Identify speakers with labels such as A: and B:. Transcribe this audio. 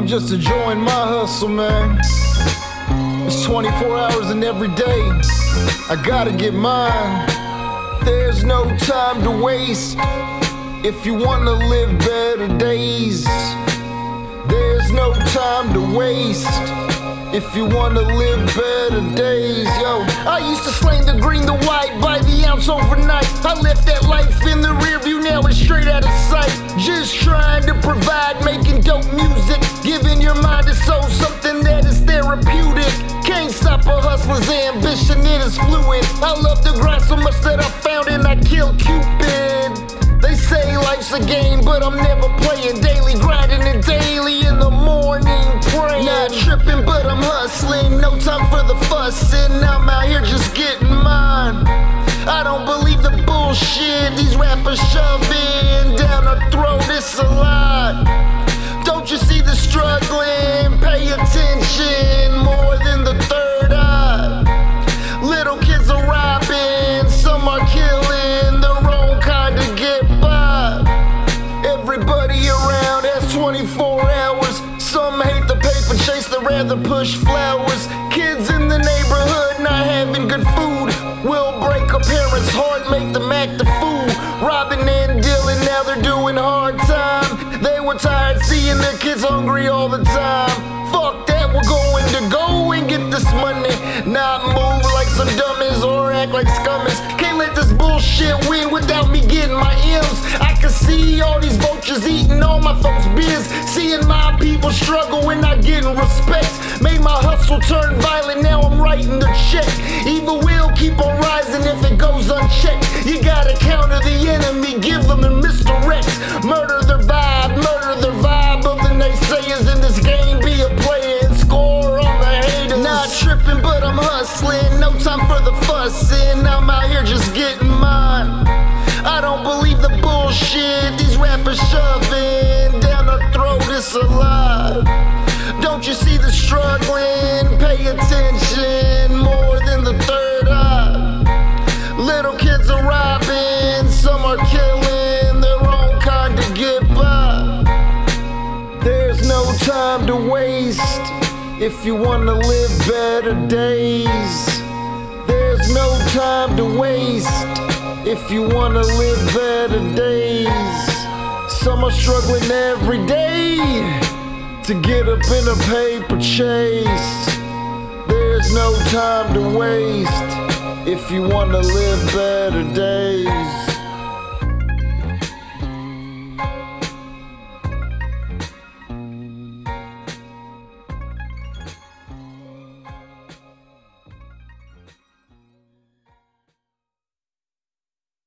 A: I'm just enjoying my hustle, man. It's 24 hours in every day. I gotta get mine. There's no time to waste if you wanna live better days. There's no time to waste if you wanna live better days. Yo, I used to slang the green, the white by the ounce overnight. I left that life in the rear view, now ambition, it is fluid. I love the grind so much that I found and I killed Cupid. They say life's a game, but I'm never playing daily, grinding it daily in the morning, praying. Not tripping, but I'm hustling. No time for the fussing. I'm out here just getting mine. I don't believe the bullshit these rappers shoving rather push flowers. Kids in the neighborhood not having good food will break a parent's heart, make them act the fool. Robbing and dealing, now they're doing hard time. They were tired seeing their kids hungry all the time. Fuck that, we're going to go and get this money. Not move like some dummies or act like scummies. Can't let this bullshit win without me getting my M's. I can see all these vultures eating all my folks' beers. Seeing people struggle and not getting respect. Made my hustle turn violent, now I'm writing the check. Evil will keep on rising if it goes unchecked. You gotta counter the enemy, give them a misdirect. Murder their vibe, murder their vibe of the naysayers in this game. Be a player and score on the haters. Not tripping, but I'm hustling. No time for the fussing. I'm out here just getting mine. I don't believe the bullshit these rappers shoving down our throat. It's a lie. Time to waste if you wanna live better days. There's no time to waste if you wanna live better days. Some are struggling every day to get up in a paper chase. There's no time to waste if you wanna live better days.